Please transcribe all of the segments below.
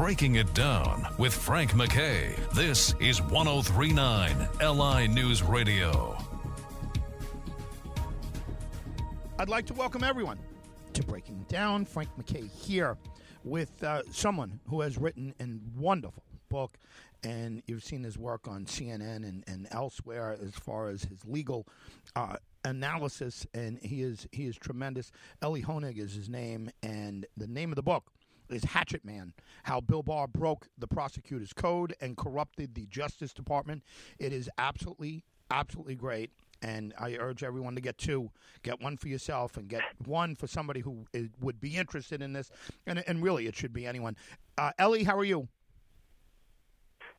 Breaking It Down with Frank MacKay. This is 1039 LI News Radio. I'd like to welcome everyone to Breaking It Down. Frank MacKay here with uh, someone who has written a wonderful book, and you've seen his work on CNN and, and elsewhere as far as his legal uh, analysis, and he is he is tremendous. Elie Honig is his name, and the name of the book is Hatchet Man How Bill Barr Broke the Prosecutor's Code and Corrupted the Justice Department. It is absolutely, absolutely great. And I urge everyone to get two. Get one for yourself and get one for somebody who is, would be interested in this. And, and really, it should be anyone. Uh, Elie, how are you?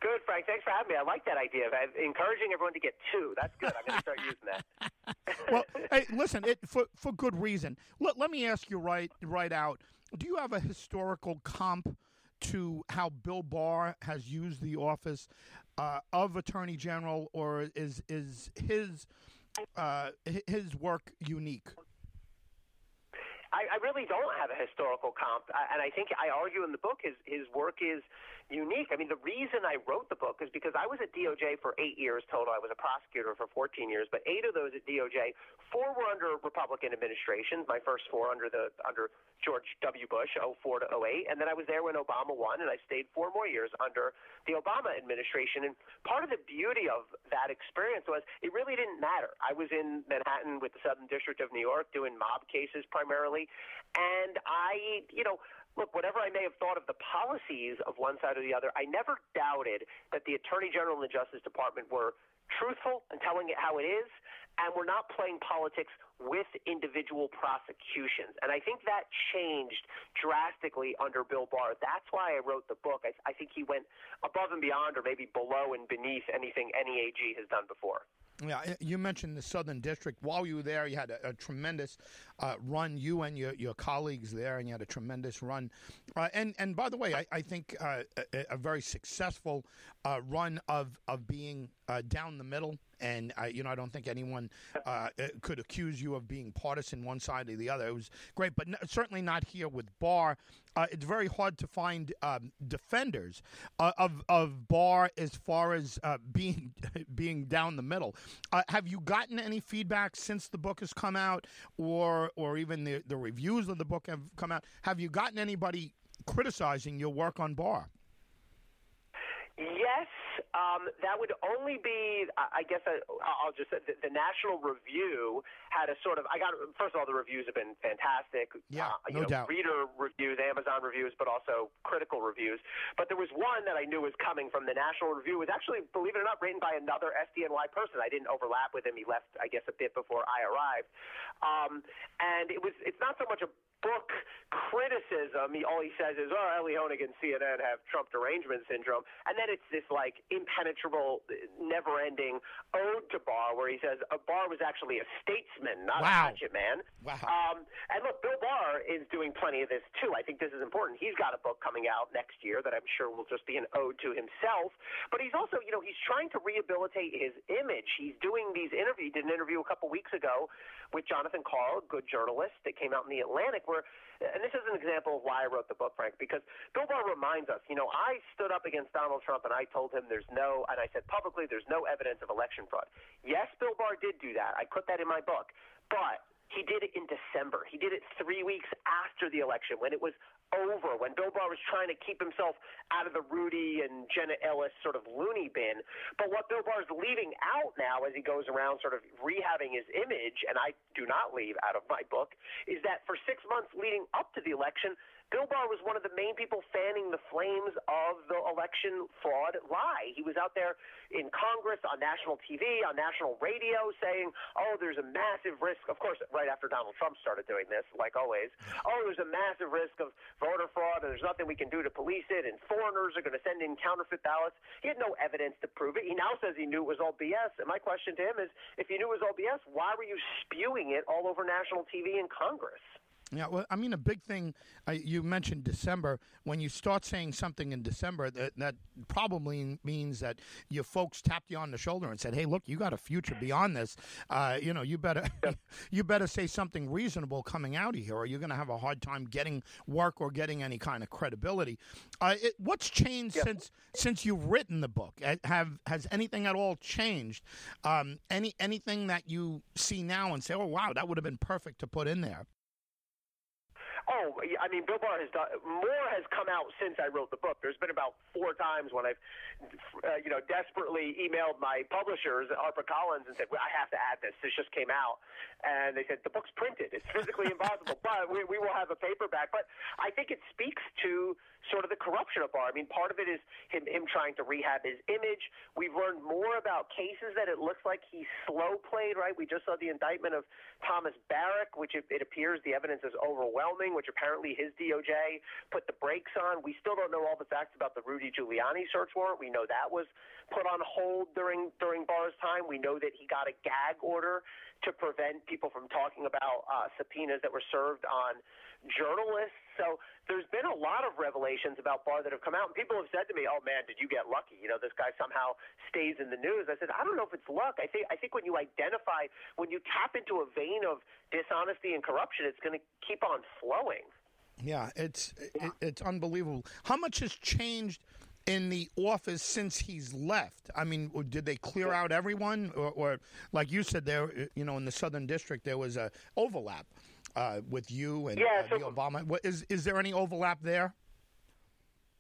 Good, Frank. Thanks for having me. I like that idea of encouraging everyone to get two. That's good. I'm going to start using that. well, hey, listen, it, for for good reason. Let, let me ask you right right out. Do you have a historical comp to how Bill Barr has used the office uh, of Attorney General, or is is his uh, his work unique? I, I really don't have a historical comp, uh, and I think I argue in the book his his work is unique. I mean, the reason I wrote the book is because I was at DOJ for eight years total. I was a prosecutor for 14 years, but eight of those at DOJ, four were under Republican administrations. My first four under the under George W. Bush, 04 to 08, and then I was there when Obama won, and I stayed four more years under the Obama administration. And part of the beauty of that experience was it really didn't matter. I was in Manhattan with the Southern District of New York doing mob cases primarily and I, you know, look, whatever I may have thought of the policies of one side or the other, I never doubted that the Attorney General and the Justice Department were truthful and telling it how it is, and we're not playing politics with individual prosecutions. And I think that changed drastically under Bill Barr. That's why I wrote the book. I, I think he went above and beyond, or maybe below and beneath anything any AG has done before. Yeah, you mentioned the Southern District. While you were there, you had a, a tremendous uh, run. You and your, your colleagues there, and you had a tremendous run. Uh, and and by the way, I, I think uh, a, a, very successful uh, run of of being uh, down the middle and I, you know, I don't think anyone uh, uh, could accuse you of being partisan one side or the other. It was great, but n- certainly not here with Barr. Uh, it's very hard to find um, defenders uh, of of Barr as far as uh, being being down the middle. Uh, have you gotten any feedback since the book has come out, or or even the the reviews of the book have come out? Have you gotten anybody criticizing your work on Barr? Yes, um, that would only be, I guess, i will just say the, the, National Review had a sort of. I got first of all, the reviews have been fantastic. Yeah, uh, no know, doubt. Reader reviews, Amazon reviews, but also critical reviews. But there was one that I knew was coming from the National Review. It was actually, believe it or not, written by another SDNY person. I didn't overlap with him. He left, I guess, a bit before I arrived. Um, and it was. It's not so much a book criticism, he, all he says is, "Oh, Elie Honig and CNN have Trump derangement syndrome," and then it's this like impenetrable, never-ending ode to Barr, where he says uh, Barr was actually a statesman, not wow. a hatchet man. Wow. Um, and look, Bill Barr is doing plenty of this too. I think this is important. He's got a book coming out next year that I'm sure will just be an ode to himself. But he's also, you know, he's trying to rehabilitate his image. He's doing these interviews. He did an interview a couple weeks ago with Jonathan Karl, a good journalist that came out in the Atlantic, where, and this is an example of why I wrote the book, Frank, because Bill Barr reminds us, you know, I stood up against Donald Trump and I told him there's no, and I said publicly, there's no evidence of election fraud. Yes, Bill Barr did do that. I put that in my book. But he did it in December. He did it three weeks the election when it was over, when Bill Barr was trying to keep himself out of the Rudy and Jenna Ellis sort of loony bin. But what Bill Barr is leaving out now as he goes around sort of rehabbing his image, and I do not leave out of my book, is that for six months leading up to the election, Bill Barr was one of the main people fanning the flames of the election fraud lie. He was out there in Congress, on national TV, on national radio, saying, oh, there's a massive risk. Of course, right after Donald Trump started doing this, like always, oh, there's a massive risk of voter fraud, and there's nothing we can do to police it, and foreigners are going to send in counterfeit ballots. He had no evidence to prove it. He now says he knew it was all BS. And my question to him is, if you knew it was all BS, why were you spewing it all over national TV and Congress? Yeah, well, I mean, a big thing uh, you mentioned December. When you start saying something in December, that, that probably means that your folks tapped you on the shoulder and said, "Hey, look, you got a future beyond this. Uh, you know, you better you better say something reasonable coming out of here, or you're going to have a hard time getting work or getting any kind of credibility." Uh, it, what's changed since since you've written the book? Have has anything at all changed? Um, any anything that you see now and say, "Oh, wow, that would have been perfect to put in there." Oh, I mean, Bill Barr has done more has come out since I wrote the book. There's been about four times when I've, uh, you know, desperately emailed my publishers HarperCollins and said, well, "I have to add this. This just came out," and they said, "The book's printed. It's physically impossible, but we, we will have a paperback." But I think it speaks to sort of the corruption of Barr. I mean, part of it is him, him trying to rehab his image. We've learned more about cases that it looks like he slow played. Right? We just saw the indictment of Thomas Barrack, which it, it appears the evidence is overwhelming which apparently his DOJ put the brakes on. We still don't know all the facts about the Rudy Giuliani search warrant. We know that was put on hold during during Barr's time. We know that he got a gag order to prevent people from talking about uh, subpoenas that were served on journalists. So there's been a lot of revelations about Barr that have come out, and people have said to me, "Oh man, did you get lucky? You know, this guy somehow stays in the news." I said, "I don't know if it's luck. I think I think when you identify, when you tap into a vein of dishonesty and corruption, it's going to keep on flowing." Yeah, it's it, it's unbelievable. How much has changed? in the office since he's left? I mean, did they clear out everyone, or, or, like you said, there, you know, in the Southern District, there was a overlap uh, with you and yeah, uh, so, the Obama. What, is is there any overlap there?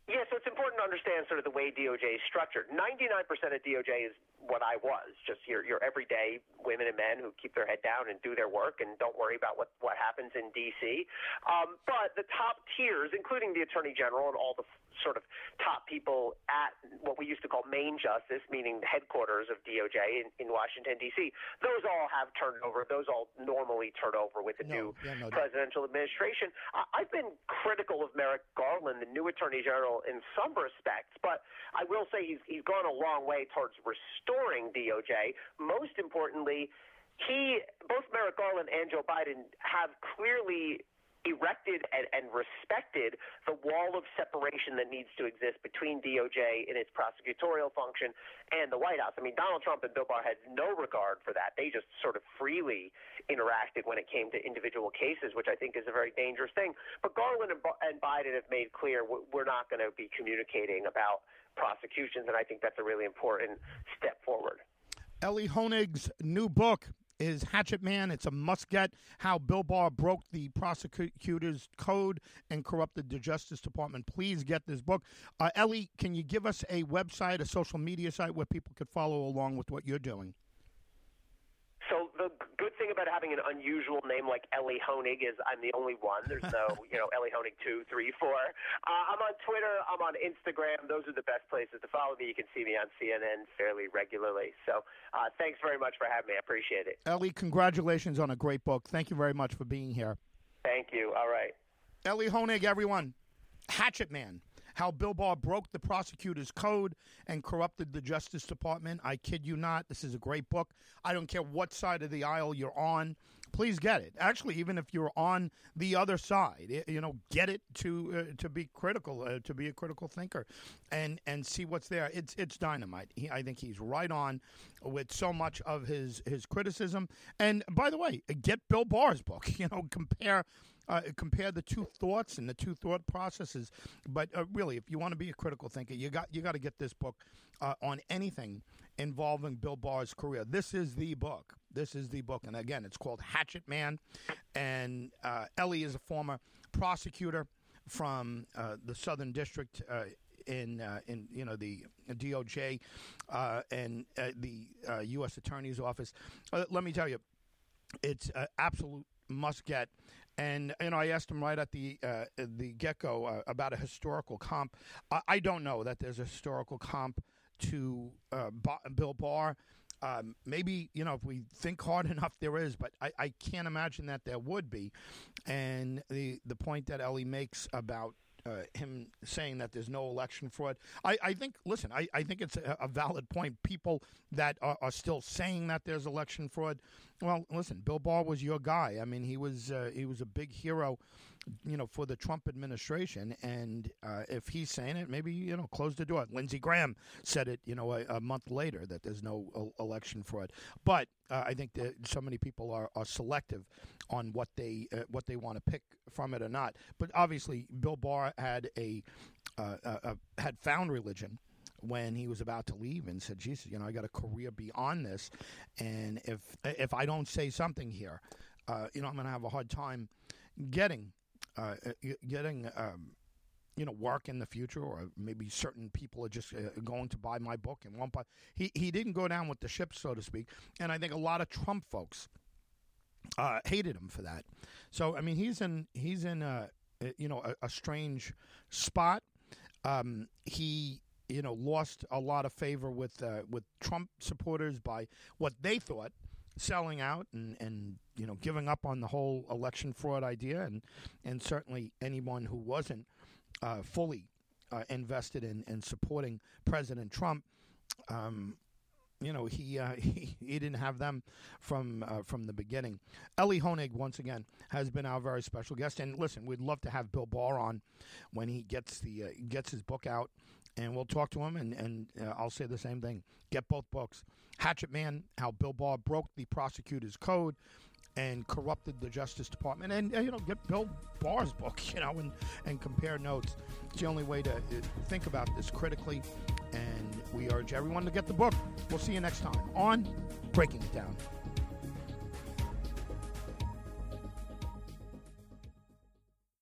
Yeah, so it's important to understand sort of the way DOJ is structured. 99% of DOJ is what I was, just your your everyday women and men who keep their head down and do their work and don't worry about what what happens in D.C. Um, but the top tiers, including the Attorney General and all the sort of top people at what we used to call main justice, meaning the headquarters of DOJ in, in Washington, D.C., those all have turned over. Those all normally turn over with the no, new yeah, no, presidential administration. I, I've been critical of Merrick Garland, the new Attorney General, in some respects, but I will say he's, he's gone a long way towards restoring DOJ. Most importantly, he, both Merrick Garland and Joe Biden have clearly erected and, and, respected the wall of separation that needs to exist between DOJ and its prosecutorial function and the White House. I mean, Donald Trump and Bill Barr had no regard for that. They just sort of freely interacted when it came to individual cases, which I think is a very dangerous thing. But Garland and, and Biden have made clear we're not going to be communicating about prosecutions, and I think that's a really important step forward. Elie Honig's new book, is Hatchet Man. It's a must get. How Bill Barr broke the prosecutor's code and corrupted the Justice Department. Please get this book. Uh, Elie, can you give us a website, a social media site where people could follow along with what you're doing? So the good thing about having an unusual name like Elie Honig is I'm the only one. There's no, you know, Elie Honig two, three, four. Uh, I'm on Twitter. I'm on Instagram. Those are the best places to follow me. You can see me on CNN fairly regularly. So uh, thanks very much for having me. I appreciate it. Elie, congratulations on a great book. Thank you very much for being here. Thank you. All right. Elie Honig, everyone. Hatchet Man how Bill Barr broke the prosecutor's code and corrupted the Justice Department. I kid you not. This is a great book. I don't care what side of the aisle you're on. Please get it. Actually, even if you're on the other side, you know, get it to uh, to be critical, uh, to be a critical thinker, and and see what's there. It's it's dynamite. He, I think he's right on with so much of his his criticism. And by the way, get Bill Barr's book. You know, compare uh, compare the two thoughts and the two thought processes. But uh, really, if you want to be a critical thinker, you got you got to get this book uh, on anything involving Bill Barr's career. This is the book. This is the book, and again, it's called Hatchet Man. And uh, Elie is a former prosecutor from uh, the Southern District uh, in uh, in you know the DOJ uh, and uh, the U.S. Attorney's Office. let me tell you, it's an absolute must get. And you know, I asked him right at the uh, the get go uh, about a historical comp. I, I, don't know that there's a historical comp to uh, Bill Barr. Um, maybe you know if we think hard enough, there is, but I, I can't imagine that there would be. And the the point that Elie makes about uh, him saying that there's no election fraud. I, I think, listen, I, I think it's a, a valid point. People that are, are, still saying that there's election fraud, well, listen, Bill Barr was your guy. I mean, he was uh, he was a big hero, you know, for the Trump administration. And uh, if he's saying it, maybe you know, close the door. Lindsey Graham said it, you know, a, a month later that there's no election fraud. But uh, I think that so many people are, are selective on what they uh, what they want to pick from it or not. But obviously, Bill Barr had a, uh, had found religion when he was about to leave and said, "Jesus, you know, I got a career beyond this, and if if I don't say something here, uh, you know, I'm going to have a hard time getting uh, getting." Um, you know, work in the future, or maybe certain people are just uh, going to buy my book and won't buy. He he didn't go down with the ship, so to speak, and I think a lot of Trump folks uh, hated him for that. So I mean, he's in he's in a you know a, a strange spot. Um, he you know lost a lot of favor with uh, with Trump supporters by what they thought selling out and, and you know giving up on the whole election fraud idea and and certainly anyone who wasn't uh, fully uh, invested in, in supporting President Trump um, you know he, uh, he he didn't have them from uh, from the beginning. Elie Honig once again has been our very special guest, and listen, we'd love to have Bill Barr on when he gets the uh, gets his book out, and we'll talk to him, and and uh, I'll say the same thing: get both books. Hatchet Man: How Bill Barr Broke the Prosecutor's Code and corrupted the Justice Department, and you know get Bill Barr's book, you know, and and compare notes. It's the only way to uh, think about this critically and we urge everyone to get the book. We'll see you next time on Breaking It Down.